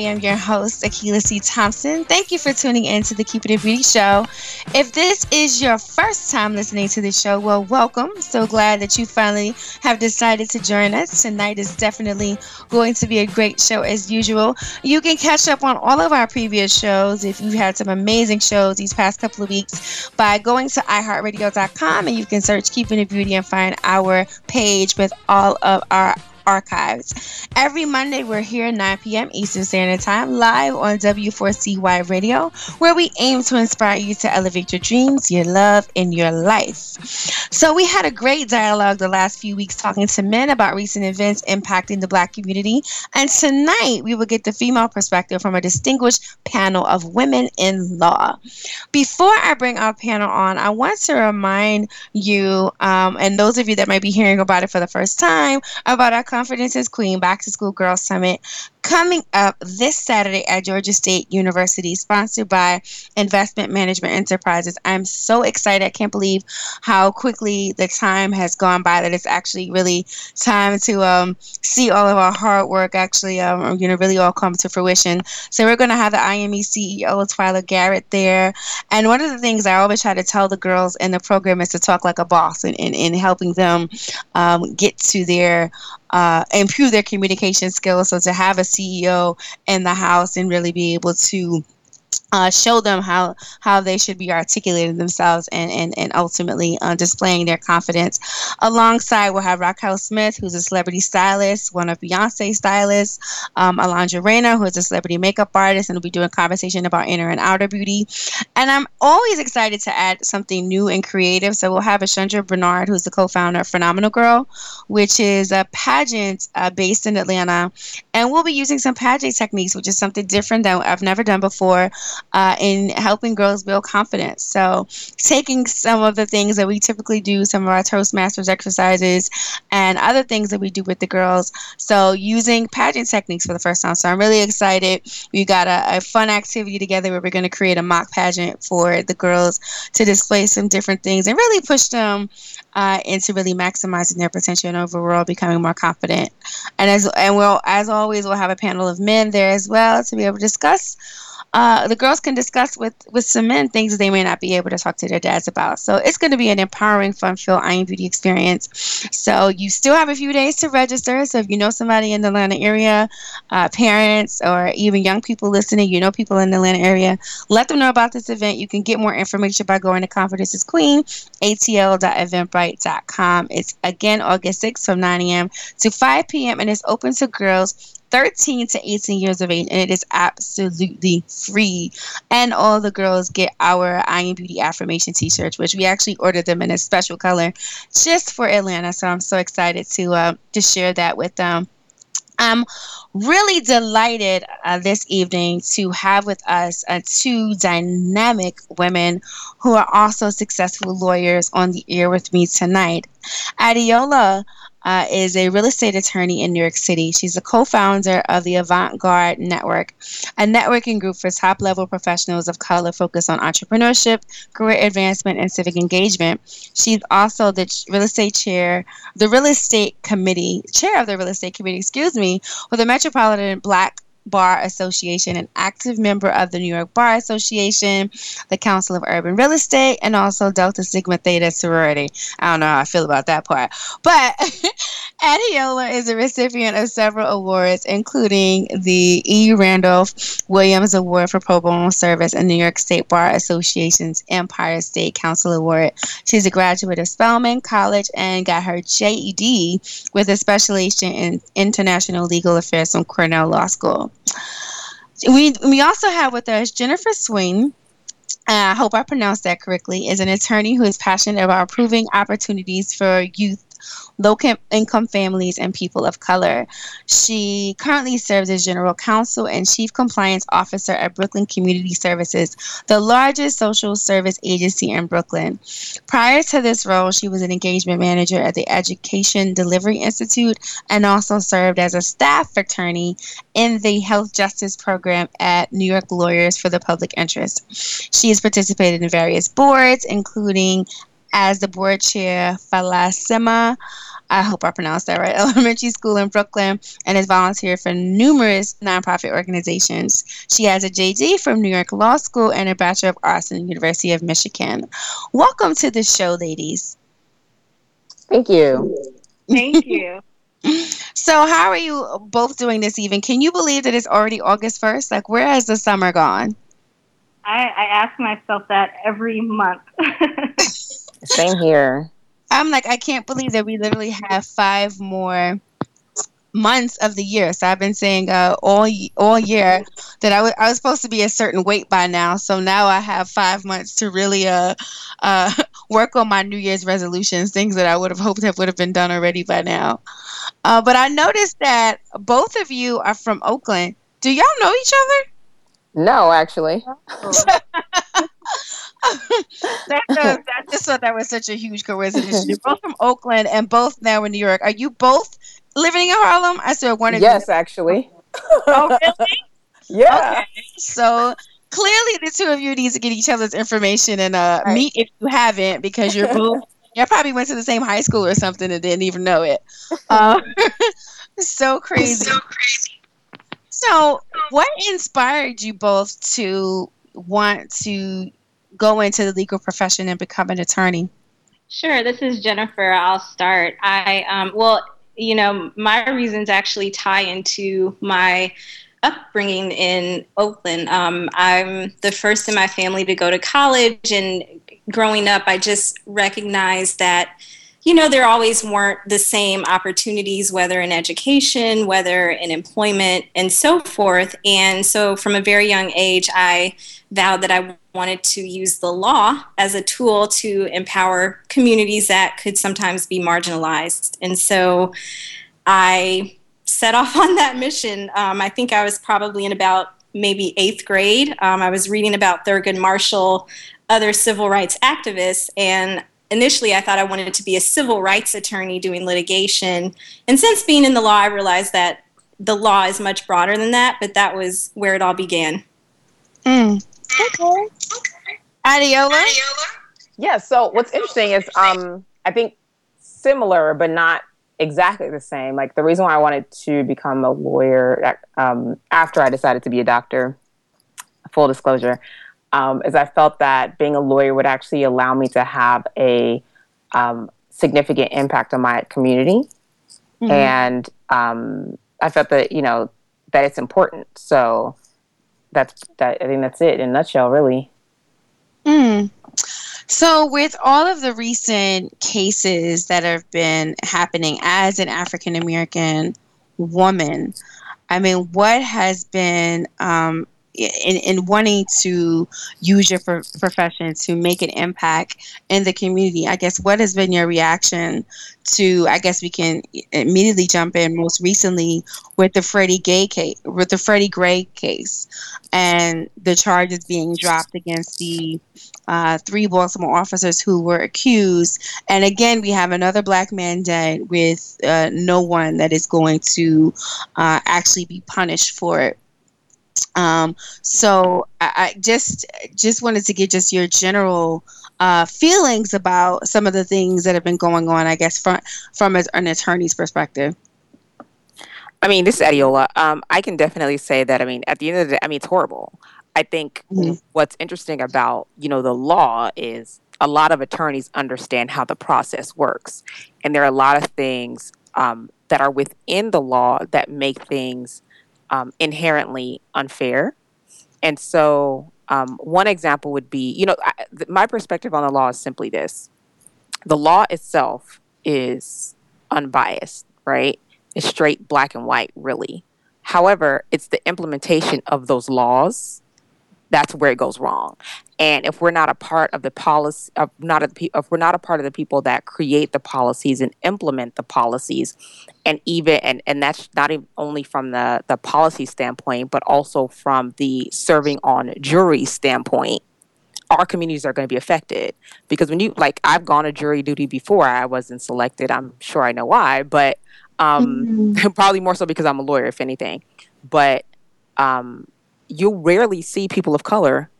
Am your host, Akila C. Thompson. Thank you for tuning in to the Keeping It Beauty Show. If this is your first time listening to the show, well, welcome. So glad that you finally have decided to join us. Tonight is definitely going to be a great show as usual. You can catch up on all of our previous shows if you've had some amazing shows these past couple of weeks by going to iHeartRadio.com and you can search Keeping It Beauty and find our page with all of our archives. Every Monday, we're here 9 p.m. Eastern Standard Time, live on W4CY Radio, where we aim to inspire you to elevate your dreams, your love, and your life. So, we had a great dialogue the last few weeks talking to men about recent events impacting the Black community. And tonight, we will get the female perspective from a distinguished panel of women in law. Before I bring our panel on, I want to remind you, um, and those of you that might be hearing about it for the first time, about our Confidence is Queen Back to School Girls Summit coming up this Saturday at Georgia State University, sponsored by Investment Management Enterprises. I'm so excited. I can't believe how quickly the time has gone by that it's actually really time to um, see all of our hard work actually, um, you know, really all come to fruition. So we're going to have the IME CEO, Twyla Garrett, there. And one of the things I always try to tell the girls in the program is to talk like a boss and in, in, in helping them um, get to their uh, improve their communication skills. So to have a CEO in the house and really be able to uh, show them how how they should be articulating themselves and and, and ultimately uh, displaying their confidence. Alongside, we'll have Raquel Smith, who's a celebrity stylist, one of Beyonce's stylists, um, Alondra Reyna, who is a celebrity makeup artist, and we'll be doing a conversation about inner and outer beauty. And I'm always excited to add something new and creative. So we'll have Ashandra Bernard, who's the co-founder of Phenomenal Girl, which is a pageant uh, based in Atlanta, and we'll be using some pageant techniques, which is something different that I've never done before uh, in helping girls build confidence. So, taking some of the things that we typically do, some of our Toastmasters exercises, and other things that we do with the girls. So, using pageant techniques for the first time. So, I'm really excited. We got a, a fun activity together where we're going to create a mock pageant for the girls to display some different things and really push them uh, into really maximizing their potential and overall becoming more confident. And as and we'll as always, we'll have a panel of men there as well to be able to discuss uh, the girls can discuss with with some men things they may not be able to talk to their dads about. So it's going to be an empowering, fun-filled I Am Beauty experience. So you still have a few days to register. So if you know somebody in the Atlanta area, uh, parents or even young people listening, you know people in the Atlanta area, let them know about this event. You can get more information by going to Confidence is Queen, atl.eventbrite.com. It's again August 6th from 9 a.m. to 5 p.m. and it's open to girls 13 to 18 years of age, and it is absolutely free. And all the girls get our I Am Beauty affirmation t shirts, which we actually ordered them in a special color just for Atlanta. So I'm so excited to uh, to share that with them. I'm really delighted uh, this evening to have with us uh, two dynamic women who are also successful lawyers on the air with me tonight. Adeola uh, is a real estate attorney in New York City. She's a co founder of the Avant Garde Network, a networking group for top level professionals of color focused on entrepreneurship, career advancement, and civic engagement. She's also the real estate chair, the real estate committee, chair of the real estate committee, excuse me, for the Metropolitan Black Bar Association, an active member of the New York Bar Association, the Council of Urban Real Estate, and also Delta Sigma Theta Sorority. I don't know how I feel about that part. But Adeola is a recipient of several awards, including the E. Randolph Williams Award for Pro Bono Service and New York State Bar Association's Empire State Council Award. She's a graduate of Spelman College and got her JD with a specialization in international legal affairs from Cornell Law School. We, we also have with us Jennifer Swing. I hope I pronounced that correctly, is an attorney who is passionate about improving opportunities for youth low income families, and people of color. She currently serves as General Counsel and Chief Compliance Officer at Brooklyn Community Services, the largest social service agency in Brooklyn. Prior to this role, she was an engagement manager at the Education Delivery Institute and also served as a staff attorney in the Health Justice Program at New York Lawyers for the Public Interest. She has participated in various boards, including as the board chair for La Cima, I hope I pronounced that right, elementary school in Brooklyn, and has volunteered for numerous nonprofit organizations. She has a JD from New York Law School and a Bachelor of Arts from the University of Michigan. Welcome to the show, ladies. Thank you. Thank you. so, how are you both doing this evening? Can you believe that it's already August 1st? Like, where has the summer gone? I, I ask myself that every month. Same here. I'm like, I can't believe that we literally have five more months of the year. So I've been saying uh, all all year that I, w- I was supposed to be a certain weight by now. So now I have five months to really uh, uh, work on my New Year's resolutions, things that I would have hoped that would have been done already by now. Uh, but I noticed that both of you are from Oakland. Do y'all know each other? No, actually. that, uh, I just thought that was such a huge coincidence. You're both from Oakland and both now in New York. Are you both living in Harlem? I said one of Yes, you. actually. oh, really? Yeah. Okay. So clearly, the two of you need to get each other's information and uh, right. meet if you haven't, because you're both. you probably went to the same high school or something and didn't even know it. Uh, so crazy. So crazy. So, what inspired you both to want to go into the legal profession and become an attorney? Sure. This is Jennifer. I'll start. I, um, well, you know, my reasons actually tie into my upbringing in Oakland. Um, I'm the first in my family to go to college, and growing up, I just recognized that you know, there always weren't the same opportunities, whether in education, whether in employment, and so forth. And so from a very young age, I vowed that I wanted to use the law as a tool to empower communities that could sometimes be marginalized. And so I set off on that mission. Um, I think I was probably in about maybe eighth grade. Um, I was reading about Thurgood Marshall, other civil rights activists, and initially I thought I wanted to be a civil rights attorney doing litigation. And since being in the law, I realized that the law is much broader than that, but that was where it all began. Mm. Okay. Adeola? Yeah, so what's interesting is um, I think similar, but not exactly the same. Like the reason why I wanted to become a lawyer um, after I decided to be a doctor, full disclosure, um, is I felt that being a lawyer would actually allow me to have a um, significant impact on my community, mm-hmm. and um, I felt that you know that it's important. So that's that. I think that's it in a nutshell, really. Mm. So, with all of the recent cases that have been happening as an African American woman, I mean, what has been um, in, in wanting to use your pro- profession to make an impact in the community. I guess what has been your reaction to i guess we can immediately jump in most recently with the freddie gay case with the freddie gray case and the charges being dropped against the uh, three baltimore officers who were accused. And again we have another black man dead with uh, no one that is going to uh, actually be punished for it um, so I, I, just just wanted to get just your general uh, feelings about some of the things that have been going on. I guess from from an attorney's perspective. I mean, this is Adeola. Um, I can definitely say that. I mean, at the end of the day, I mean, it's horrible. I think mm-hmm. what's interesting about you know the law is a lot of attorneys understand how the process works, and there are a lot of things um, that are within the law that make things um, inherently unfair. And so, um, one example would be you know, I, th- my perspective on the law is simply this the law itself is unbiased, right? It's straight black and white, really. However, it's the implementation of those laws that's where it goes wrong. And if we're not a part of the policy, of not of a, if we're not a part of the people that create the policies and implement the policies, and even and and that's not even only from the the policy standpoint, but also from the serving on jury standpoint, our communities are going to be affected because when you like I've gone to jury duty before I wasn't selected. I'm sure I know why, but um, mm-hmm. probably more so because I'm a lawyer, if anything. But um, you rarely see people of color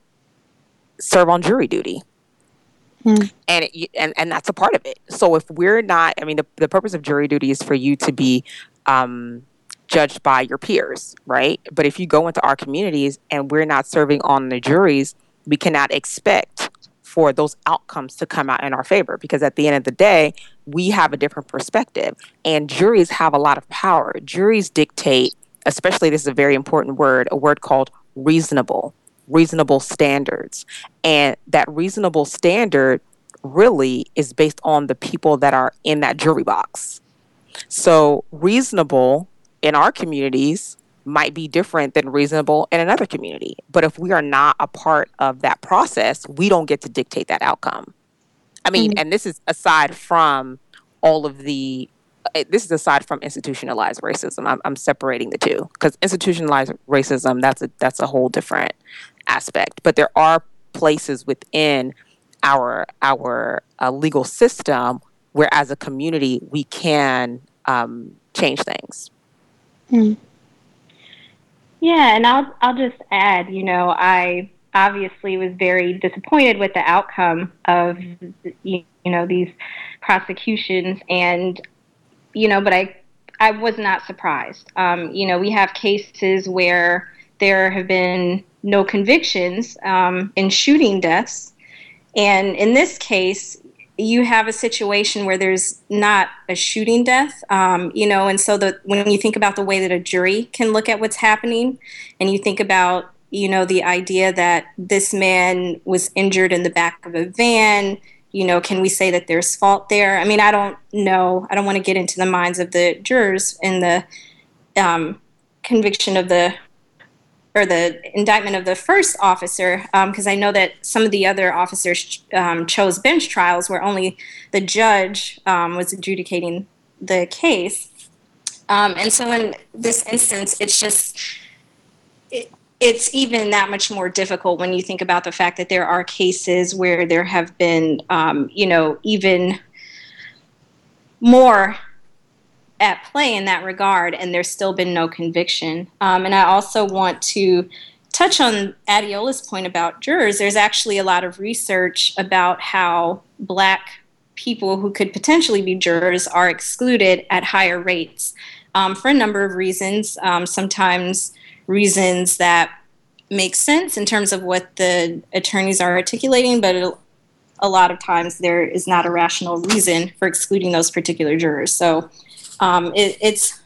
serve on jury duty. Hmm. And, it, and and that's a part of it. So if we're not, I mean, the, the purpose of jury duty is for you to be um, judged by your peers, right? But if you go into our communities and we're not serving on the juries, we cannot expect for those outcomes to come out in our favor because at the end of the day, we have a different perspective. And juries have a lot of power. Juries dictate, especially this is a very important word, a word called reasonable, reasonable standards. And that reasonable standard really is based on the people that are in that jury box. So, reasonable in our communities might be different than reasonable in another community. But if we are not a part of that process, we don't get to dictate that outcome. I mean, mm-hmm. and this is aside from all of the this is aside from institutionalized racism. I'm, I'm separating the two because institutionalized racism that's a that's a whole different aspect. But there are places within our our uh, legal system where, as a community, we can um, change things. Hmm. Yeah, and I'll I'll just add. You know, I obviously was very disappointed with the outcome of you know these prosecutions and you know, but I I was not surprised. Um, you know, we have cases where there have been no convictions um, in shooting deaths, and in this case, you have a situation where there's not a shooting death, um, you know, and so the when you think about the way that a jury can look at what's happening, and you think about you know the idea that this man was injured in the back of a van you know, can we say that there's fault there? I mean, I don't know. I don't want to get into the minds of the jurors in the um, conviction of the or the indictment of the first officer, because um, I know that some of the other officers um, chose bench trials where only the judge um, was adjudicating the case. Um, and so in this instance, it's just it's even that much more difficult when you think about the fact that there are cases where there have been, um, you know, even more at play in that regard, and there's still been no conviction. Um, and I also want to touch on Adeola's point about jurors. There's actually a lot of research about how Black people who could potentially be jurors are excluded at higher rates um, for a number of reasons. Um, sometimes reasons that make sense in terms of what the attorneys are articulating, but it, a lot of times there is not a rational reason for excluding those particular jurors. So um, it, it's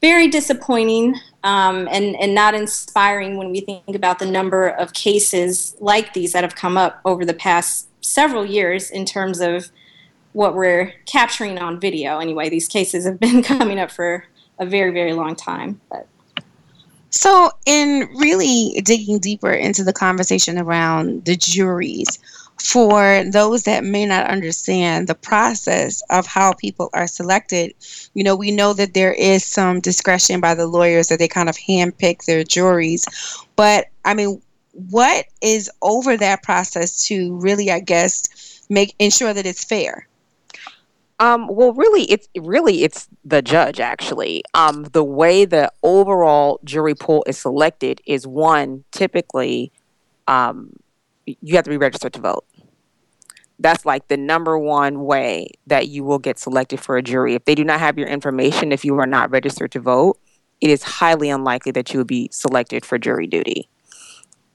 very disappointing um, and, and not inspiring when we think about the number of cases like these that have come up over the past several years in terms of what we're capturing on video. Anyway, these cases have been coming up for a very, very long time. But so, in really digging deeper into the conversation around the juries, for those that may not understand the process of how people are selected, you know, we know that there is some discretion by the lawyers that they kind of handpick their juries. But I mean, what is over that process to really, I guess, make ensure that it's fair? Um, well, really, it's really it's the judge actually. Um, the way the overall jury pool is selected is one typically, um, you have to be registered to vote. That's like the number one way that you will get selected for a jury. If they do not have your information, if you are not registered to vote, it is highly unlikely that you will be selected for jury duty.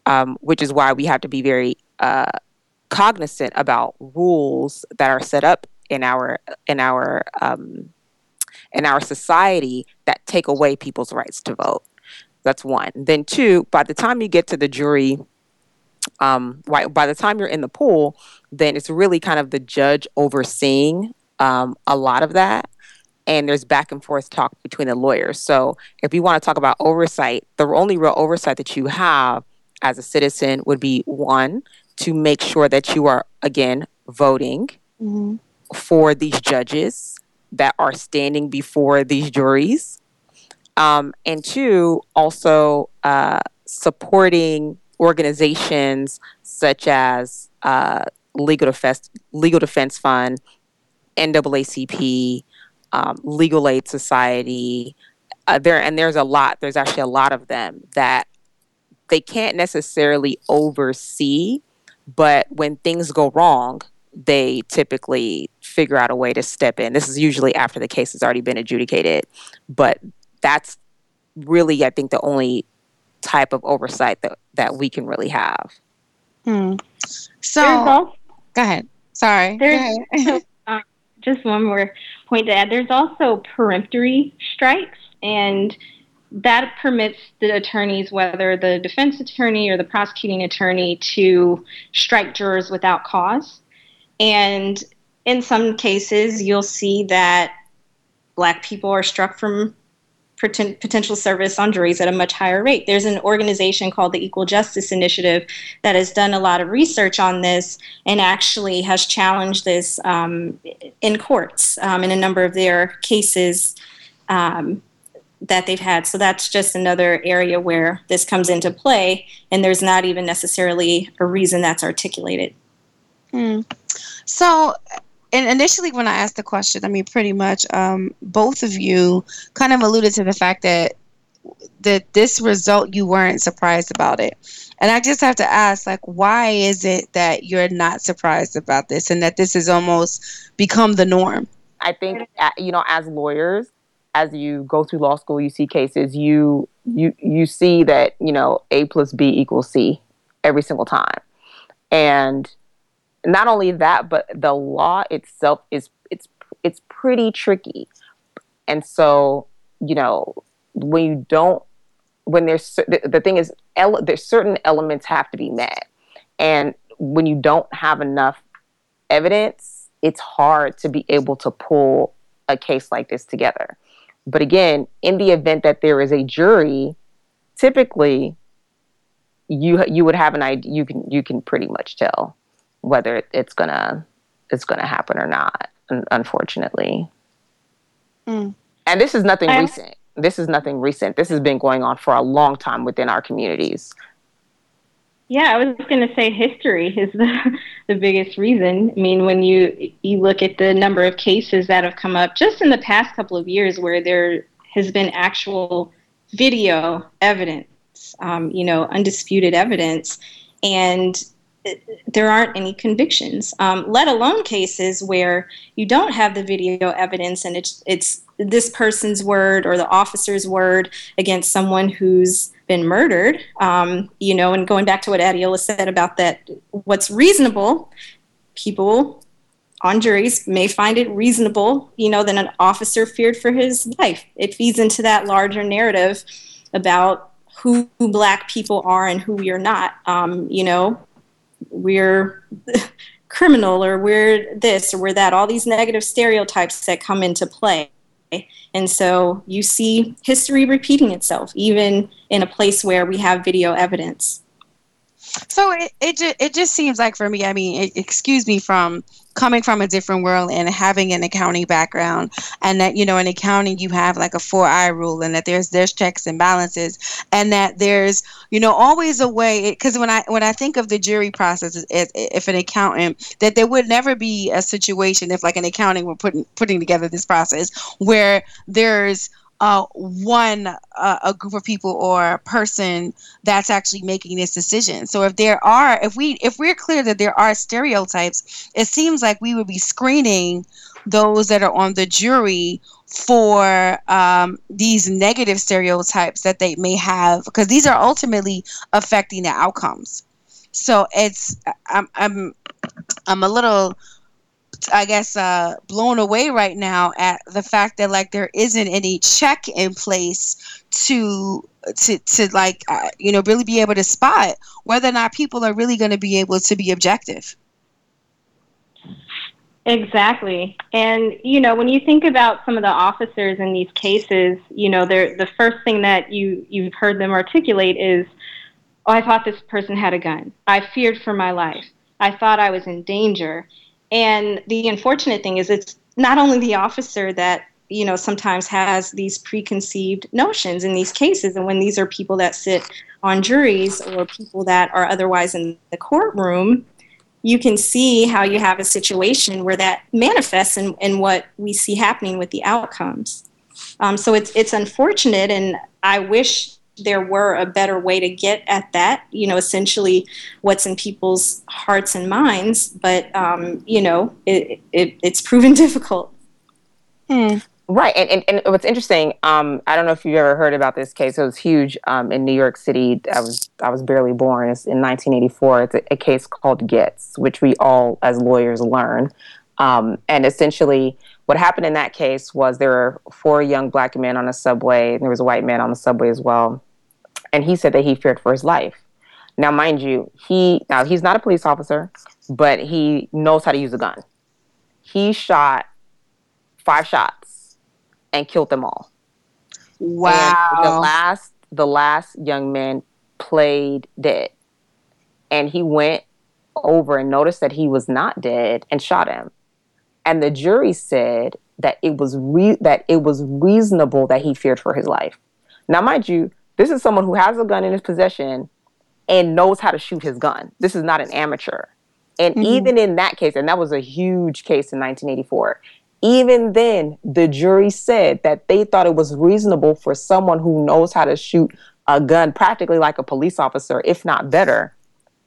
Um, which is why we have to be very uh, cognizant about rules that are set up in our in our um, in our society that take away people's rights to vote. That's one. Then two, by the time you get to the jury, um, by, by the time you're in the pool, then it's really kind of the judge overseeing um, a lot of that. And there's back and forth talk between the lawyers. So if you want to talk about oversight, the only real oversight that you have as a citizen would be one, to make sure that you are, again, voting mm-hmm. For these judges that are standing before these juries. Um, and two, also uh, supporting organizations such as uh, Legal Defense, Legal Defense Fund, NAACP, um, Legal Aid Society. Uh, there and there's a lot. There's actually a lot of them that they can't necessarily oversee, but when things go wrong, they typically figure out a way to step in. This is usually after the case has already been adjudicated, but that's really, I think, the only type of oversight that, that we can really have. Hmm. So, also, go ahead. Sorry. There's ahead. uh, just one more point to add. There's also peremptory strikes, and that permits the attorneys, whether the defense attorney or the prosecuting attorney, to strike jurors without cause. And in some cases, you'll see that black people are struck from potential service on juries at a much higher rate. There's an organization called the Equal Justice Initiative that has done a lot of research on this and actually has challenged this um, in courts um, in a number of their cases. Um, that they've had. So that's just another area where this comes into play, and there's not even necessarily a reason that's articulated. Hmm. So, and initially when I asked the question, I mean, pretty much um, both of you kind of alluded to the fact that that this result you weren't surprised about it. And I just have to ask, like, why is it that you're not surprised about this, and that this has almost become the norm? I think you know, as lawyers, as you go through law school, you see cases, you you you see that you know A plus B equals C every single time, and not only that, but the law itself is it's it's pretty tricky, and so you know when you don't when there's the, the thing is ele- there's certain elements have to be met, and when you don't have enough evidence, it's hard to be able to pull a case like this together. But again, in the event that there is a jury, typically you you would have an idea. You can you can pretty much tell whether it's gonna it's gonna happen or not. Unfortunately, mm. and this is nothing recent. This is nothing recent. This has been going on for a long time within our communities. Yeah, I was going to say history is the the biggest reason. I mean, when you you look at the number of cases that have come up just in the past couple of years where there has been actual video evidence, um, you know, undisputed evidence, and there aren't any convictions, um, let alone cases where you don't have the video evidence and it's it's this person's word or the officer's word against someone who's been murdered. Um, you know, and going back to what Adeola said about that, what's reasonable, people on juries may find it reasonable, you know, that an officer feared for his life. It feeds into that larger narrative about who black people are and who we are not. Um, you know, we're criminal or we're this or we're that, all these negative stereotypes that come into play. And so you see history repeating itself, even in a place where we have video evidence. So it it, ju- it just seems like for me, I mean, it, excuse me from coming from a different world and having an accounting background and that you know in accounting you have like a four eye rule and that there's there's checks and balances and that there's you know always a way because when i when i think of the jury process as, if an accountant that there would never be a situation if like an accounting were putting putting together this process where there's uh, one uh, a group of people or person that's actually making this decision. So if there are, if we if we're clear that there are stereotypes, it seems like we would be screening those that are on the jury for um, these negative stereotypes that they may have, because these are ultimately affecting the outcomes. So it's I'm I'm I'm a little I guess uh, blown away right now at the fact that like there isn't any check in place to to to like uh, you know really be able to spot whether or not people are really going to be able to be objective. Exactly. And, you know, when you think about some of the officers in these cases, you know, they're, the first thing that you, you've heard them articulate is, oh, I thought this person had a gun. I feared for my life. I thought I was in danger. And the unfortunate thing is it's not only the officer that, you know, sometimes has these preconceived notions in these cases. And when these are people that sit on juries or people that are otherwise in the courtroom, you can see how you have a situation where that manifests in, in what we see happening with the outcomes. Um, so it's it's unfortunate, and I wish there were a better way to get at that. You know, essentially, what's in people's hearts and minds. But um, you know, it, it, it's proven difficult. Hmm. Right, and, and, and what's interesting, um, I don't know if you've ever heard about this case. It was huge um, in New York City. I was I was barely born. It's in 1984. It's a, a case called Goetz, which we all as lawyers learn. Um, and essentially, what happened in that case was there were four young black men on a subway. And there was a white man on the subway as well, and he said that he feared for his life. Now, mind you, he now he's not a police officer, but he knows how to use a gun. He shot five shots and killed them all. Wow. And the last the last young man played dead. And he went over and noticed that he was not dead and shot him. And the jury said that it was re- that it was reasonable that he feared for his life. Now, mind you, this is someone who has a gun in his possession and knows how to shoot his gun. This is not an amateur. And mm-hmm. even in that case, and that was a huge case in 1984, even then, the jury said that they thought it was reasonable for someone who knows how to shoot a gun practically like a police officer, if not better,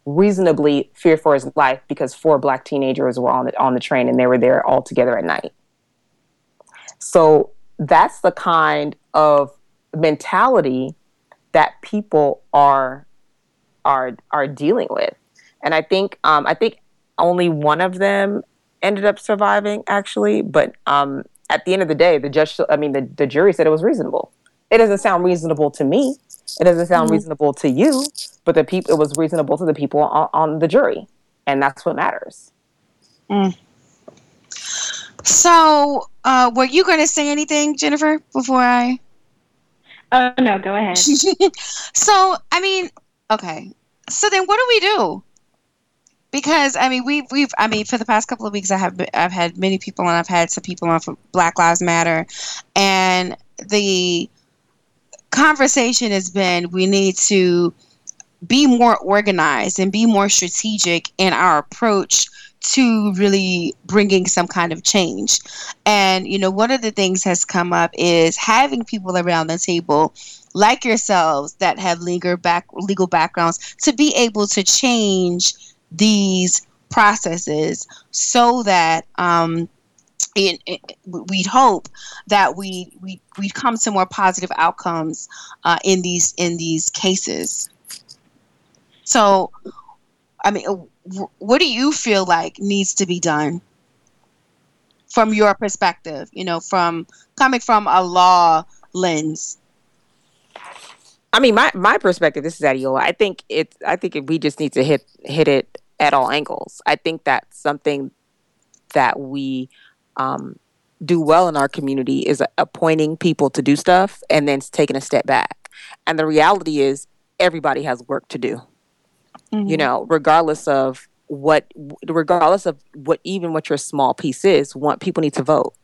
reasonably fear for his life because four black teenagers were on the, on the train and they were there all together at night. So that's the kind of mentality that people are are are dealing with, and I think um, I think only one of them ended up surviving actually, but um, at the end of the day, the judge, I mean, the, the jury said it was reasonable. It doesn't sound reasonable to me. It doesn't sound mm-hmm. reasonable to you, but the people, it was reasonable to the people on, on the jury, and that's what matters. Mm. So, uh, were you going to say anything, Jennifer, before I? Oh no, go ahead. so, I mean, okay. So then, what do we do? because I mean we've we've I mean for the past couple of weeks I have I've had many people and I've had some people on for Black Lives Matter, and the conversation has been we need to be more organized and be more strategic in our approach to really bringing some kind of change. And you know, one of the things has come up is having people around the table like yourselves that have legal back legal backgrounds to be able to change these processes so that um, it, it, we'd hope that we we we come to more positive outcomes uh, in these in these cases. So, I mean, what do you feel like needs to be done from your perspective? You know, from coming from a law lens. I mean, my my perspective. This is Adeola. I think it's. I think we just need to hit hit it at all angles. I think that's something that we um, do well in our community is appointing people to do stuff and then taking a step back. And the reality is, everybody has work to do. Mm-hmm. You know, regardless of what, regardless of what, even what your small piece is, want people need to vote.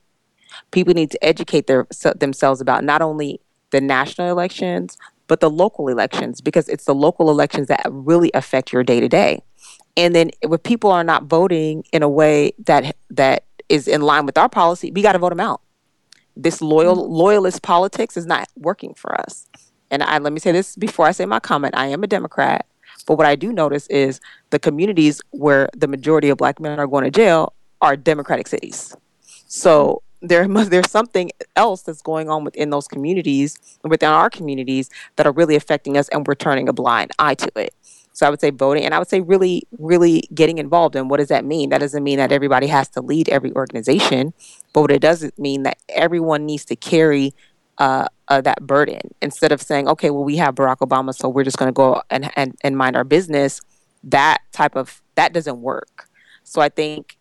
People need to educate their themselves about not only the national elections but the local elections because it's the local elections that really affect your day to day. And then if people are not voting in a way that that is in line with our policy, we got to vote them out. This loyal mm-hmm. loyalist politics is not working for us. And I let me say this before I say my comment. I am a Democrat, but what I do notice is the communities where the majority of black men are going to jail are Democratic cities. So there must there's something else that's going on within those communities within our communities that are really affecting us and we're turning a blind eye to it So I would say voting, and I would say really, really getting involved. And what does that mean? That doesn't mean that everybody has to lead every organization, but what it does mean that everyone needs to carry uh, uh, that burden instead of saying, okay, well, we have Barack Obama, so we're just going to go and, and, and mind our business. That type of that doesn't work. So I think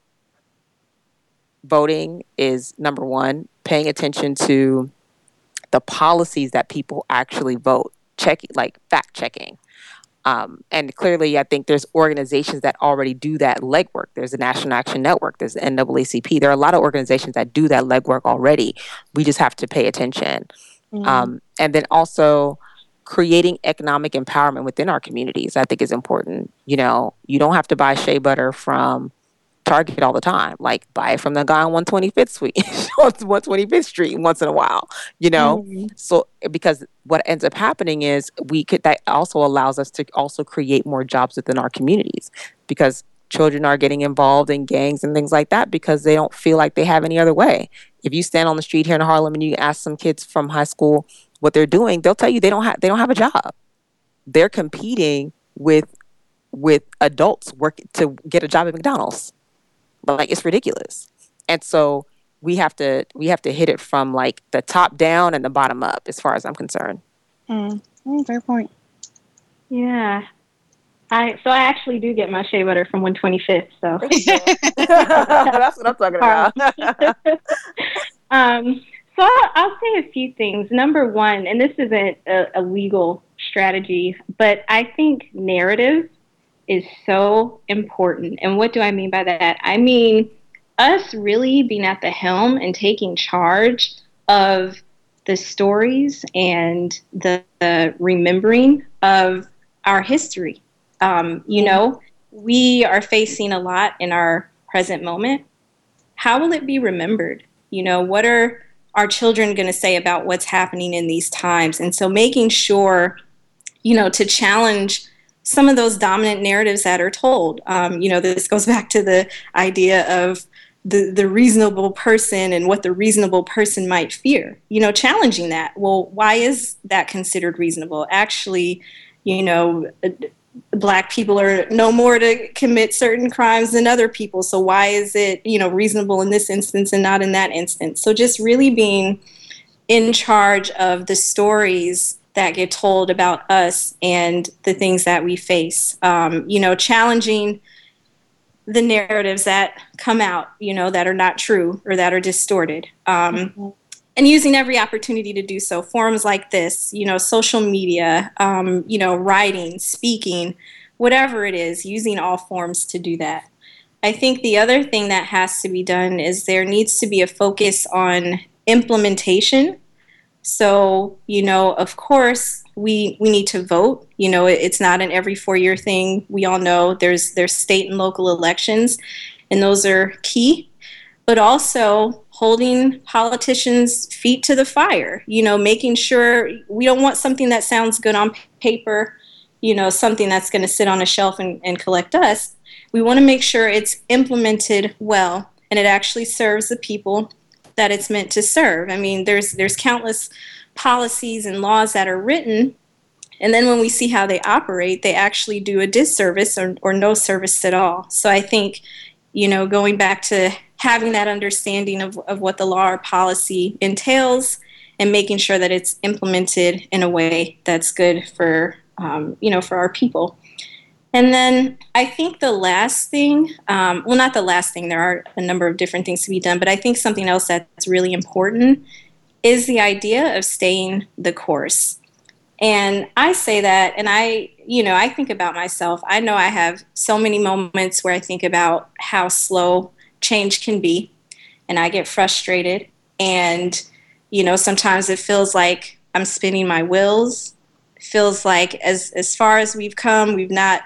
voting is number one, paying attention to the policies that people actually vote, checking like fact checking. Um, and clearly, I think there's organizations that already do that legwork. There's the National Action Network, there's the NAACP. There are a lot of organizations that do that legwork already. We just have to pay attention. Mm-hmm. Um, and then also creating economic empowerment within our communities, I think is important. You know, you don't have to buy shea butter from Target all the time. Like buy it from the guy on 125th Street, 125th Street once in a while, you know? Mm-hmm. So because what ends up happening is we could that also allows us to also create more jobs within our communities because children are getting involved in gangs and things like that because they don't feel like they have any other way. If you stand on the street here in Harlem and you ask some kids from high school what they're doing, they'll tell you they don't have they don't have a job. They're competing with with adults work to get a job at McDonald's. But like it's ridiculous. And so we have to we have to hit it from like the top down and the bottom up as far as i'm concerned. Mm. Mm, fair point. Yeah I so I actually do get my shea butter from 125th. So that's what I'm talking about. um, so I'll, I'll, say a few things. Number one, and this isn't a, a legal strategy, but I think narrative is so important. And what do I mean by that? I mean us really being at the helm and taking charge of the stories and the, the remembering of our history. Um, you know, we are facing a lot in our present moment. How will it be remembered? You know, what are our children going to say about what's happening in these times? And so making sure, you know, to challenge some of those dominant narratives that are told. Um, you know, this goes back to the idea of the, the reasonable person and what the reasonable person might fear. You know, challenging that. Well, why is that considered reasonable? Actually, you know, black people are no more to commit certain crimes than other people. So why is it, you know, reasonable in this instance and not in that instance? So just really being in charge of the stories that get told about us and the things that we face. Um, you know, challenging the narratives that come out, you know, that are not true or that are distorted. Um, mm-hmm. And using every opportunity to do so. Forums like this, you know, social media, um, you know, writing, speaking, whatever it is, using all forms to do that. I think the other thing that has to be done is there needs to be a focus on implementation so, you know, of course, we we need to vote. You know, it, it's not an every four year thing. We all know there's there's state and local elections, and those are key. But also holding politicians' feet to the fire. You know, making sure we don't want something that sounds good on paper. You know, something that's going to sit on a shelf and, and collect dust. We want to make sure it's implemented well and it actually serves the people that it's meant to serve. I mean, there's there's countless policies and laws that are written, and then when we see how they operate, they actually do a disservice or, or no service at all. So I think, you know, going back to having that understanding of, of what the law or policy entails and making sure that it's implemented in a way that's good for um, you know for our people and then I think the last thing, um, well, not the last thing, there are a number of different things to be done, but I think something else that's really important is the idea of staying the course. And I say that, and I, you know, I think about myself. I know I have so many moments where I think about how slow change can be, and I get frustrated. And, you know, sometimes it feels like I'm spinning my wheels. feels like as as far as we've come, we've not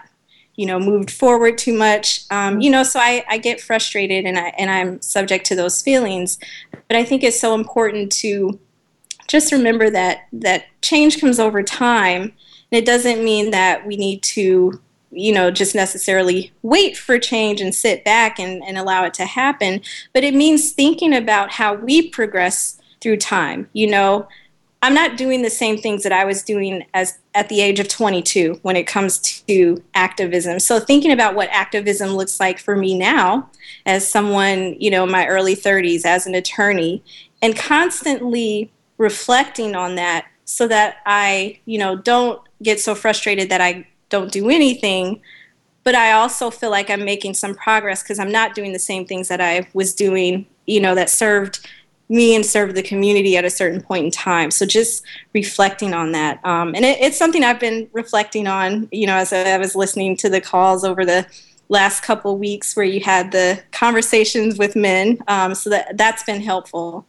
you know moved forward too much um, you know so I, I get frustrated and, I, and i'm subject to those feelings but i think it's so important to just remember that that change comes over time and it doesn't mean that we need to you know just necessarily wait for change and sit back and, and allow it to happen but it means thinking about how we progress through time you know I'm not doing the same things that I was doing as at the age of 22 when it comes to activism. So thinking about what activism looks like for me now as someone, you know, in my early 30s as an attorney and constantly reflecting on that so that I, you know, don't get so frustrated that I don't do anything, but I also feel like I'm making some progress because I'm not doing the same things that I was doing, you know, that served me and served the community at a certain point in time. So just reflecting on that, um, and it, it's something I've been reflecting on. You know, as I was listening to the calls over the last couple weeks where you had the conversations with men, um, so that that's been helpful.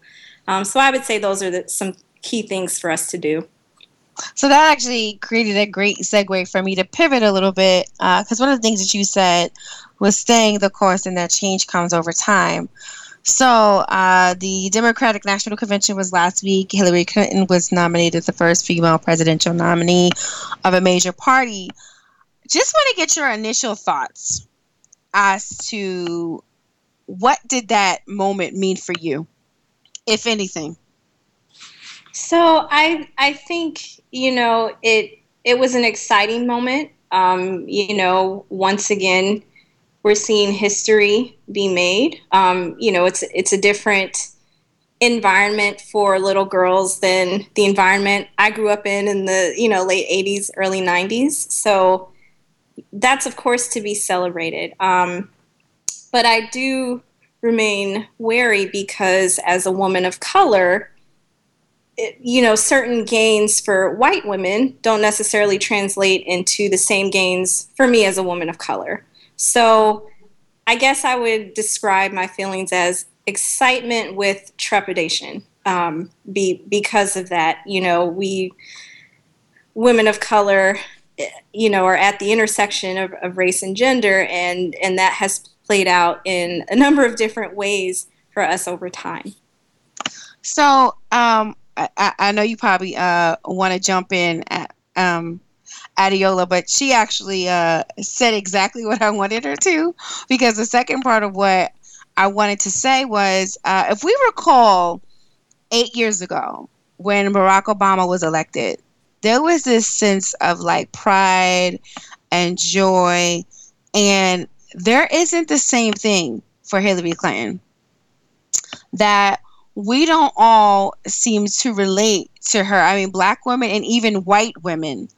Um, so I would say those are the, some key things for us to do. So that actually created a great segue for me to pivot a little bit because uh, one of the things that you said was staying the course and that change comes over time. So, uh, the Democratic National Convention was last week. Hillary Clinton was nominated the first female presidential nominee of a major party. Just want to get your initial thoughts as to what did that moment mean for you, if anything. So I I think you know it it was an exciting moment. Um, you know, once again, we're seeing history be made. Um, you know, it's it's a different environment for little girls than the environment I grew up in in the you know late '80s, early '90s. So that's of course to be celebrated. Um, but I do remain wary because as a woman of color, you know, certain gains for white women don't necessarily translate into the same gains for me as a woman of color. So I guess I would describe my feelings as excitement with trepidation um, be, because of that. You know, we women of color, you know, are at the intersection of, of race and gender, and, and that has played out in a number of different ways for us over time. So, um, I, I know you probably uh, want to jump in at, um, Adeola, but she actually uh, said exactly what I wanted her to because the second part of what I wanted to say was uh, if we recall eight years ago when Barack Obama was elected, there was this sense of like pride and joy, and there isn't the same thing for Hillary Clinton. That we don't all seem to relate to her. I mean, black women and even white women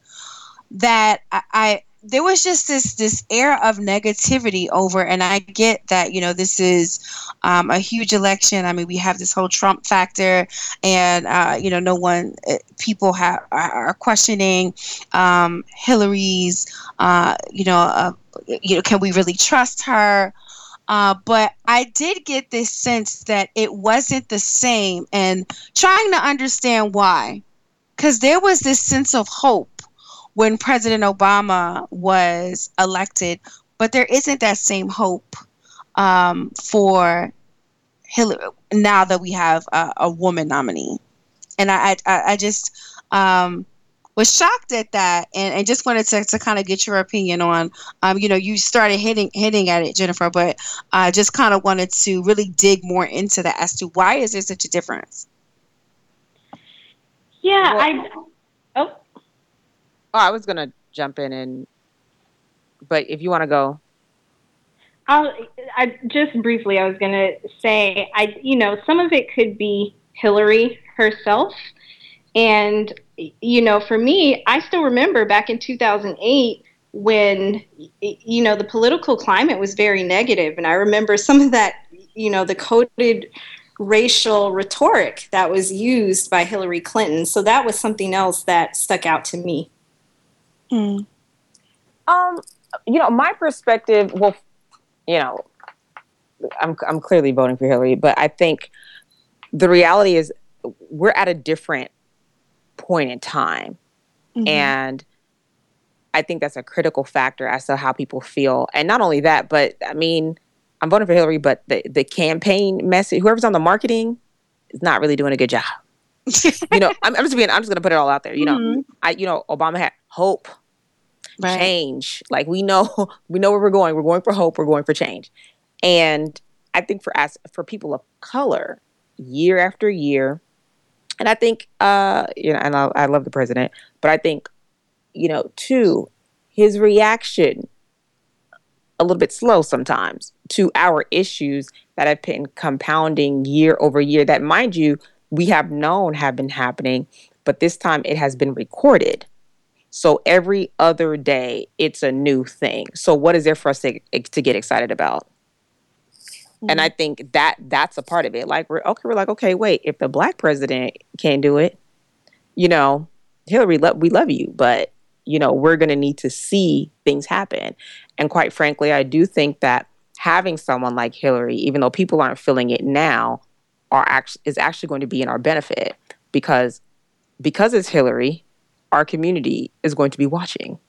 that I, I there was just this this air of negativity over and i get that you know this is um, a huge election i mean we have this whole trump factor and uh, you know no one uh, people have are questioning um, hillary's uh, you know uh, you know can we really trust her uh, but I did get this sense that it wasn't the same, and trying to understand why, because there was this sense of hope when President Obama was elected, but there isn't that same hope um, for Hillary now that we have a, a woman nominee. And I, I, I just um, was shocked at that, and, and just wanted to, to kind of get your opinion on. Um, you know, you started hitting hitting at it, Jennifer, but I just kind of wanted to really dig more into that as to why is there such a difference. Yeah, well, I. Oh, Oh, I was gonna jump in and, but if you want to go. I'll, I just briefly, I was gonna say, I you know, some of it could be Hillary herself, and you know, for me, I still remember back in 2008 when you know the political climate was very negative, and I remember some of that, you know, the coded racial rhetoric that was used by Hillary Clinton. So that was something else that stuck out to me. Mm. Um, you know, my perspective. Well, you know, I'm I'm clearly voting for Hillary, but I think the reality is we're at a different point in time, mm-hmm. and I think that's a critical factor as to how people feel. And not only that, but I mean, I'm voting for Hillary, but the the campaign message, whoever's on the marketing, is not really doing a good job. you know, I'm, I'm, just being, I'm just going to put it all out there. You know, mm-hmm. I, you know, Obama had hope, right. change. Like we know, we know where we're going. We're going for hope. We're going for change. And I think for us, for people of color, year after year, And I think, uh, you know, and I, I love the president, but I think, you know, two, his reaction a little bit slow sometimes to our issues that have been compounding year over year that mind you we have known have been happening but this time it has been recorded. So every other day it's a new thing. So what is there for us to, to get excited about mm-hmm. and i think that that's a part of it like we're okay we're like okay wait if the black president can't do it you know hillary lo- we love you but you know we're going to need to see things happen and quite frankly, I do think that having someone like Hillary, even though people aren't feeling it now, are actually is actually going to be in our benefit because because it's Hillary, our community is going to be watching.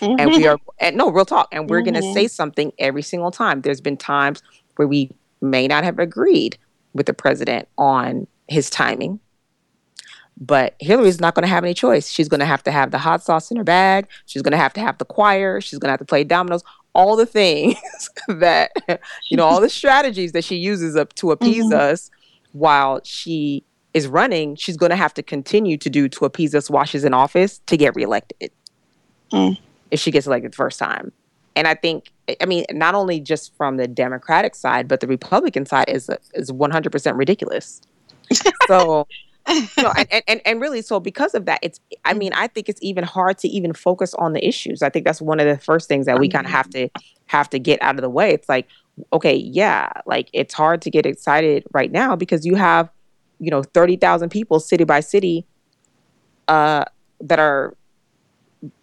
Mm-hmm. And we are and no real talk. And we're mm-hmm. gonna say something every single time. There's been times where we may not have agreed with the president on his timing. But Hillary's not going to have any choice. She's going to have to have the hot sauce in her bag. She's going to have to have the choir. She's going to have to play dominoes. All the things that, you know, all the strategies that she uses up to appease mm-hmm. us while she is running, she's going to have to continue to do to appease us while she's in office to get reelected. Mm. If she gets elected the first time. And I think, I mean, not only just from the Democratic side, but the Republican side is is 100% ridiculous. so no, and, and, and really, so because of that, it's, I mean, I think it's even hard to even focus on the issues. I think that's one of the first things that we kind of have to have to get out of the way. It's like, okay, yeah, like it's hard to get excited right now because you have, you know, 30,000 people city by city uh, that are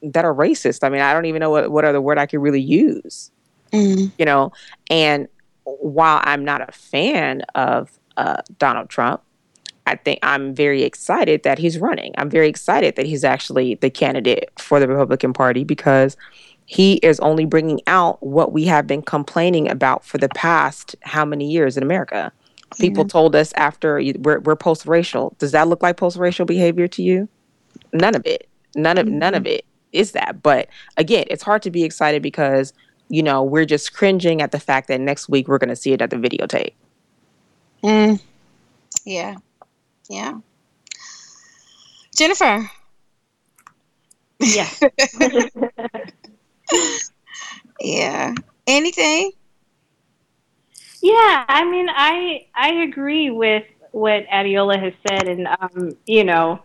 that are racist. I mean, I don't even know what, what other word I could really use. Mm. You know, and while I'm not a fan of uh, Donald Trump, I think I'm very excited that he's running. I'm very excited that he's actually the candidate for the Republican Party because he is only bringing out what we have been complaining about for the past how many years in America. People told us after we're, we're post racial. Does that look like post racial behavior to you? None of it. None of mm-hmm. none of it is that. But again, it's hard to be excited because you know we're just cringing at the fact that next week we're going to see it at the videotape. Mm. Yeah. Yeah. Jennifer. Yeah. yeah. Anything? Yeah, I mean, I I agree with what Adeola has said, and um, you know,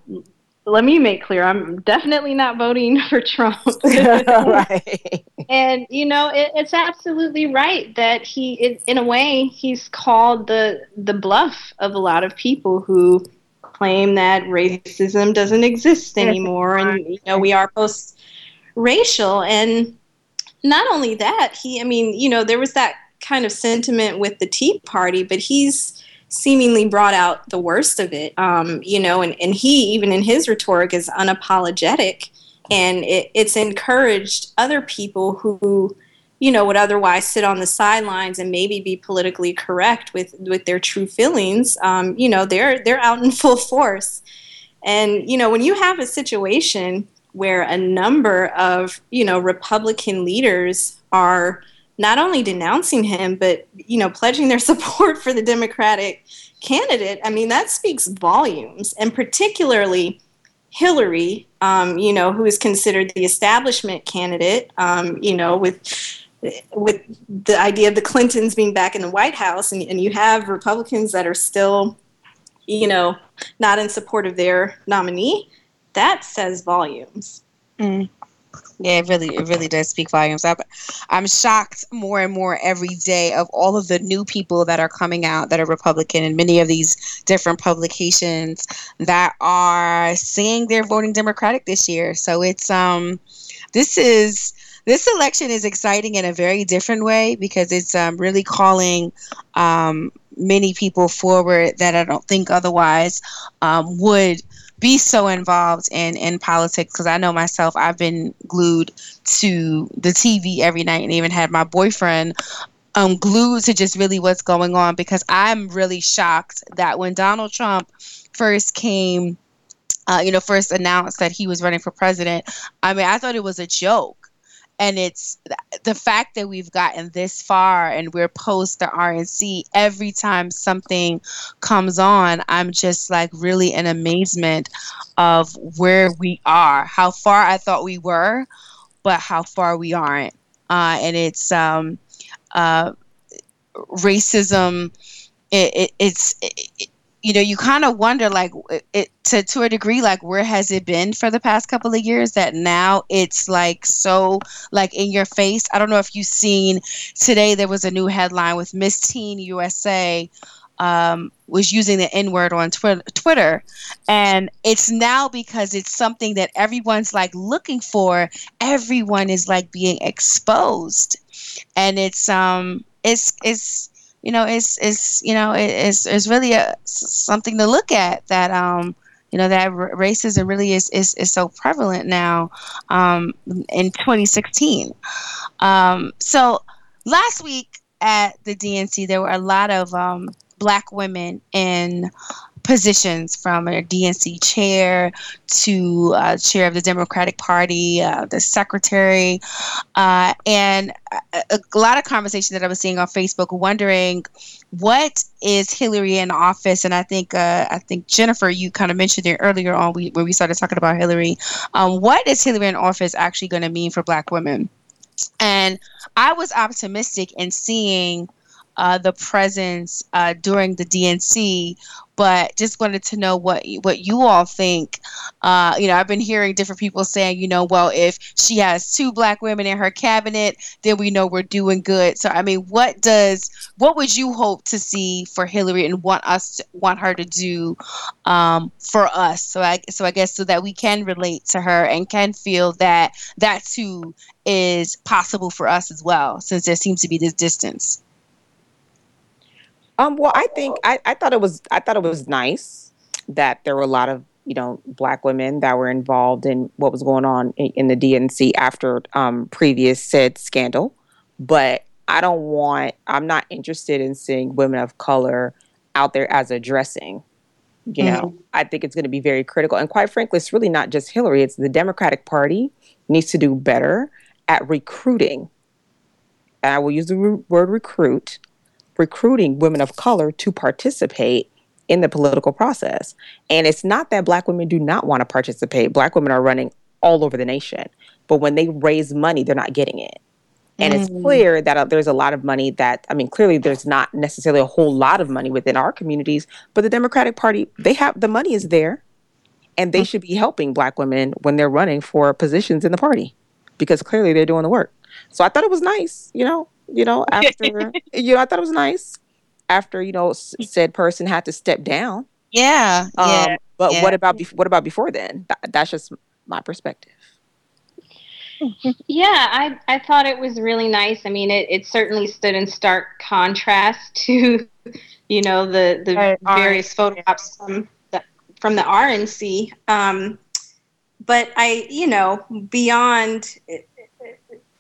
let me make clear, I'm definitely not voting for Trump. right. And you know, it, it's absolutely right that he, it, in a way, he's called the the bluff of a lot of people who claim that racism doesn't exist anymore, and you know, we are post racial. And not only that, he, I mean, you know, there was that kind of sentiment with the Tea Party, but he's seemingly brought out the worst of it. Um, you know, and, and he, even in his rhetoric, is unapologetic. And it, it's encouraged other people who, you know, would otherwise sit on the sidelines and maybe be politically correct with, with their true feelings. Um, you know, they're they're out in full force. And, you know, when you have a situation where a number of, you know, Republican leaders are not only denouncing him, but you know, pledging their support for the Democratic candidate. I mean, that speaks volumes, and particularly Hillary, um, you know, who is considered the establishment candidate, um, you know, with with the idea of the Clintons being back in the White House, and, and you have Republicans that are still, you know, not in support of their nominee. That says volumes. Mm. Yeah, it really, it really does speak volumes. I'm, I'm shocked more and more every day of all of the new people that are coming out that are Republican, and many of these different publications that are saying they're voting Democratic this year. So it's um, this is this election is exciting in a very different way because it's um, really calling um, many people forward that I don't think otherwise um, would be so involved in in politics because I know myself I've been glued to the TV every night and even had my boyfriend um glued to just really what's going on because I'm really shocked that when Donald Trump first came uh, you know first announced that he was running for president I mean I thought it was a joke and it's the fact that we've gotten this far and we're post the RNC every time something comes on, I'm just like really in amazement of where we are, how far I thought we were, but how far we aren't. Uh, and it's um, uh, racism. It, it, it's it, you know you kind of wonder like it to to a degree like where has it been for the past couple of years that now it's like so like in your face i don't know if you've seen today there was a new headline with miss teen usa um, was using the N word on twi- Twitter. And it's now because it's something that everyone's like looking for. Everyone is like being exposed. And it's, um, it's, it's, you know, it's, it's, you know, it's, it's really a, something to look at that, um, you know, that r- racism really is, is, is so prevalent now, um, in 2016. Um, so last week at the DNC, there were a lot of, um, black women in positions from a DNC chair to uh, chair of the Democratic Party, uh, the secretary, uh, and a, a, lot of conversation that I was seeing on Facebook, wondering what is Hillary in office. And I think uh, I think Jennifer, you kind of mentioned it earlier on we, when we started talking about Hillary. Um, what is Hillary in office actually going to mean for Black women? And I was optimistic in seeing uh, the presence uh, during the DNC, but just wanted to know what what you all think. Uh, you know, I've been hearing different people saying, you know, well, if she has two black women in her cabinet, then we know we're doing good. So, I mean, what does what would you hope to see for Hillary and want us to, want her to do um, for us? So, I so I guess so that we can relate to her and can feel that that too is possible for us as well, since there seems to be this distance. Um, well, I think I, I thought it was I thought it was nice that there were a lot of you know black women that were involved in what was going on in, in the DNC after um, previous said scandal, but I don't want I'm not interested in seeing women of color out there as addressing. You know, mm-hmm. I think it's going to be very critical, and quite frankly, it's really not just Hillary; it's the Democratic Party needs to do better at recruiting. And I will use the re- word recruit recruiting women of color to participate in the political process. And it's not that black women do not want to participate. Black women are running all over the nation. But when they raise money, they're not getting it. And mm. it's clear that uh, there's a lot of money that, I mean, clearly there's not necessarily a whole lot of money within our communities, but the Democratic Party, they have the money is there and they mm. should be helping black women when they're running for positions in the party because clearly they're doing the work. So I thought it was nice, you know, you know, after you know, I thought it was nice after you know said person had to step down. Yeah, um, yeah. But yeah. what about be- what about before then? Th- that's just my perspective. yeah, I I thought it was really nice. I mean, it, it certainly stood in stark contrast to, you know, the the right. various photographs from the from the RNC. Um, but I, you know, beyond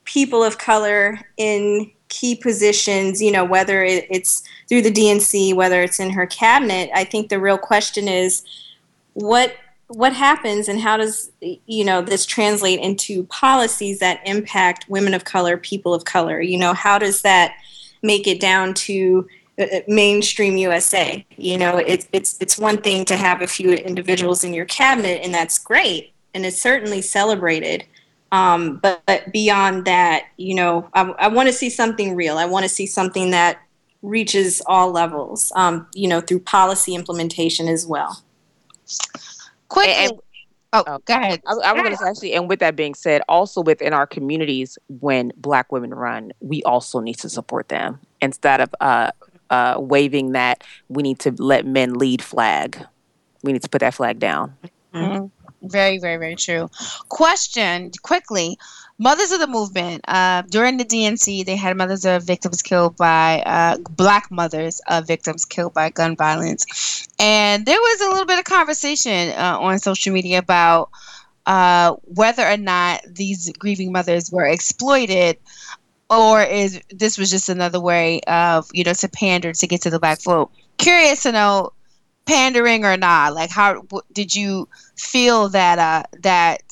people of color in key positions, you know, whether it's through the DNC, whether it's in her cabinet, I think the real question is what what happens and how does you know this translate into policies that impact women of color, people of color? You know, how does that make it down to uh, uh, mainstream USA? You know, it's it's it's one thing to have a few individuals in your cabinet, and that's great, and it's certainly celebrated. Um, but, but, beyond that, you know, I, I want to see something real. I want to see something that reaches all levels, um, you know, through policy implementation as well. Quickly. And, oh, oh, go ahead. I, I was going to say, actually, and with that being said, also within our communities, when Black women run, we also need to support them instead of uh, uh, waving that we need to let men lead flag. We need to put that flag down. Mm-hmm. Very, very, very true. Question quickly Mothers of the Movement. Uh, during the DNC, they had mothers of victims killed by, uh, black mothers of victims killed by gun violence. And there was a little bit of conversation uh, on social media about uh, whether or not these grieving mothers were exploited or is this was just another way of, you know, to pander to get to the black vote. Curious to know pandering or not? Like how w- did you feel that uh that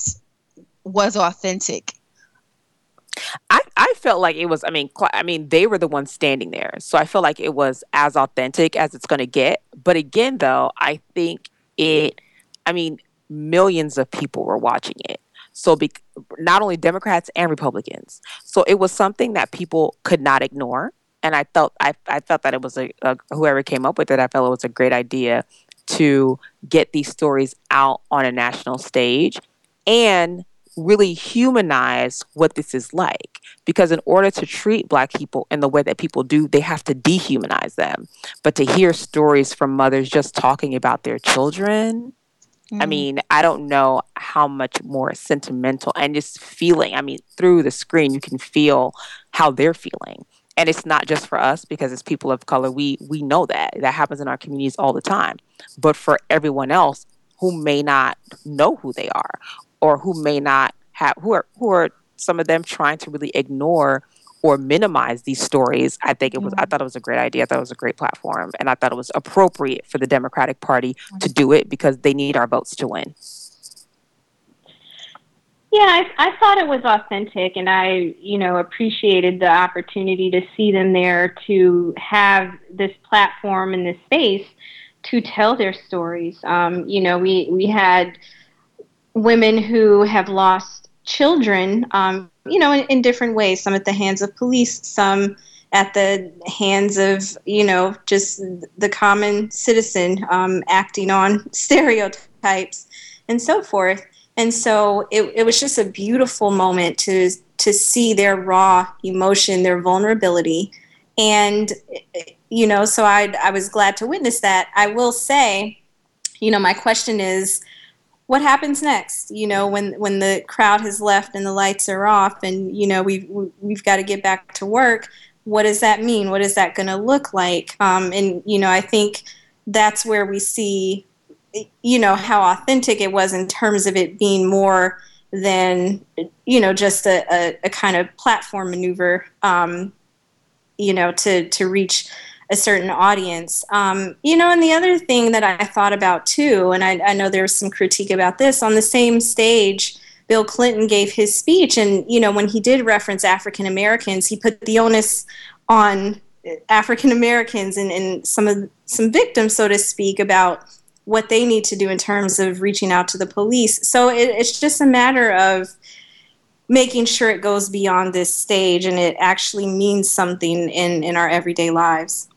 was authentic? I, I felt like it was i mean i mean they were the ones standing there. So i feel like it was as authentic as it's going to get. But again though i think it i mean millions of people were watching it. So be, not only democrats and republicans. So it was something that people could not ignore and i felt i, I felt that it was a, a whoever came up with it i felt it was a great idea to get these stories out on a national stage and really humanize what this is like. Because in order to treat Black people in the way that people do, they have to dehumanize them. But to hear stories from mothers just talking about their children, mm. I mean, I don't know how much more sentimental and just feeling. I mean, through the screen, you can feel how they're feeling. And it's not just for us because as people of color, we we know that that happens in our communities all the time. But for everyone else who may not know who they are or who may not have who are who are some of them trying to really ignore or minimize these stories. I think it was mm-hmm. I thought it was a great idea. I thought it was a great platform and I thought it was appropriate for the Democratic Party to do it because they need our votes to win. Yeah, I, I thought it was authentic, and I, you know, appreciated the opportunity to see them there to have this platform and this space to tell their stories. Um, you know, we we had women who have lost children, um, you know, in, in, different ways. Some at the hands of police, some at the hands of, you know, just the common citizen um, acting on stereotypes and so forth. And so it, it was just a beautiful moment to to see their raw emotion, their vulnerability, and you know, so I I was glad to witness that. I will say, you know, my question is what happens next? You know when when the crowd has left and the lights are off and you know we've we've got to get back to work what does that mean? What is that going to look like? Um, and you know i think that's where we see you know how authentic it was in terms of it being more than you know just a, a, a kind of platform maneuver um, you know to to reach a certain audience. Um, you know, and the other thing that I thought about too, and I, I know there was some critique about this on the same stage. Bill Clinton gave his speech, and you know, when he did reference African Americans, he put the onus on African Americans and, and some of some victims, so to speak, about what they need to do in terms of reaching out to the police. So it, it's just a matter of making sure it goes beyond this stage and it actually means something in, in our everyday lives.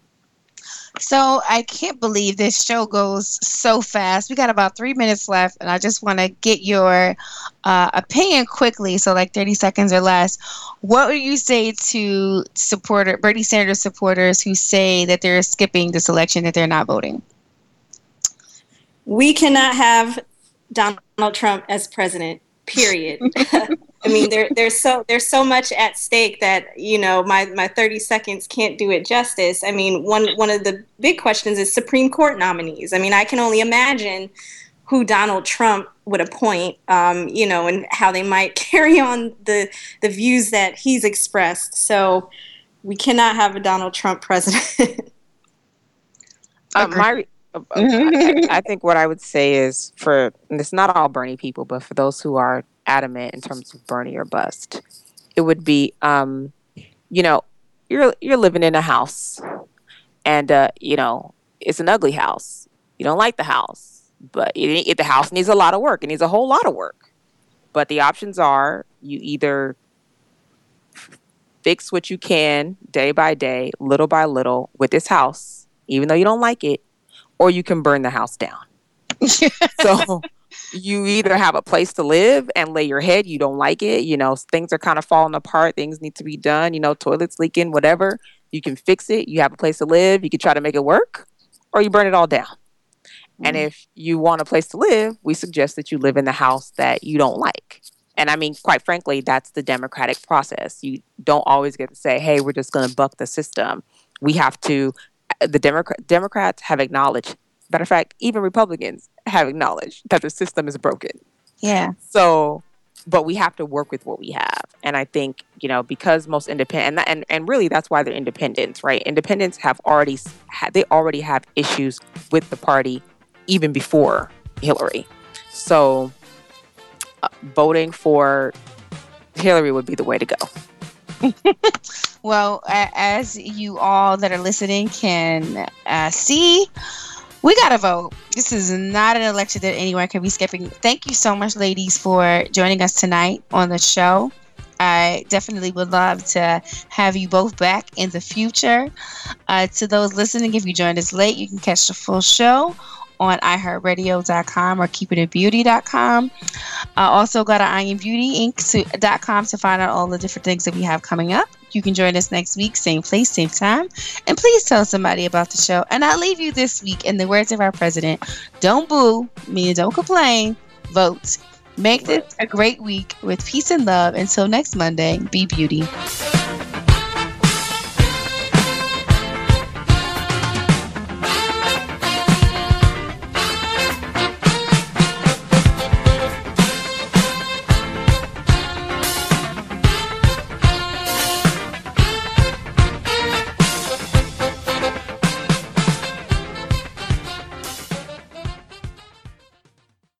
So I can't believe this show goes so fast. We got about three minutes left, and I just want to get your uh, opinion quickly. So, like 30 seconds or less. What would you say to supporter Bernie Sanders supporters who say that they're skipping this election, that they're not voting? We cannot have Donald Trump as president. Period. I mean, there, there's so there's so much at stake that you know my my 30 seconds can't do it justice. I mean, one one of the big questions is Supreme Court nominees. I mean, I can only imagine who Donald Trump would appoint, um, you know, and how they might carry on the the views that he's expressed. So we cannot have a Donald Trump president. uh, my, I, I, think what I would say is for it's not all Bernie people, but for those who are adamant in terms of Bernie or bust. It would be, um, you know, you're you're living in a house, and uh, you know it's an ugly house. You don't like the house, but it, it, the house needs a lot of work. It needs a whole lot of work. But the options are you either fix what you can day by day, little by little, with this house, even though you don't like it, or you can burn the house down. so you either have a place to live and lay your head, you don't like it, you know, things are kind of falling apart, things need to be done, you know, toilets leaking, whatever. You can fix it, you have a place to live, you can try to make it work, or you burn it all down. Mm-hmm. And if you want a place to live, we suggest that you live in the house that you don't like. And I mean, quite frankly, that's the democratic process. You don't always get to say, hey, we're just going to buck the system. We have to, the Democrat, Democrats have acknowledged Matter of fact, even Republicans have acknowledged that the system is broken. Yeah. So, but we have to work with what we have. And I think, you know, because most independent, and, and, and really that's why they're independents, right? Independents have already, they already have issues with the party even before Hillary. So, uh, voting for Hillary would be the way to go. well, as you all that are listening can uh, see, we got to vote. This is not an election that anyone can be skipping. Thank you so much, ladies, for joining us tonight on the show. I definitely would love to have you both back in the future. Uh, to those listening, if you joined us late, you can catch the full show on iHeartRadio.com or KeepItABeauty.com. Uh, also, go to IamBeautyInc.com to find out all the different things that we have coming up. You can join us next week, same place, same time. And please tell somebody about the show. And I'll leave you this week in the words of our president don't boo, meaning don't complain, vote. Make this a great week with peace and love. Until next Monday, be beauty.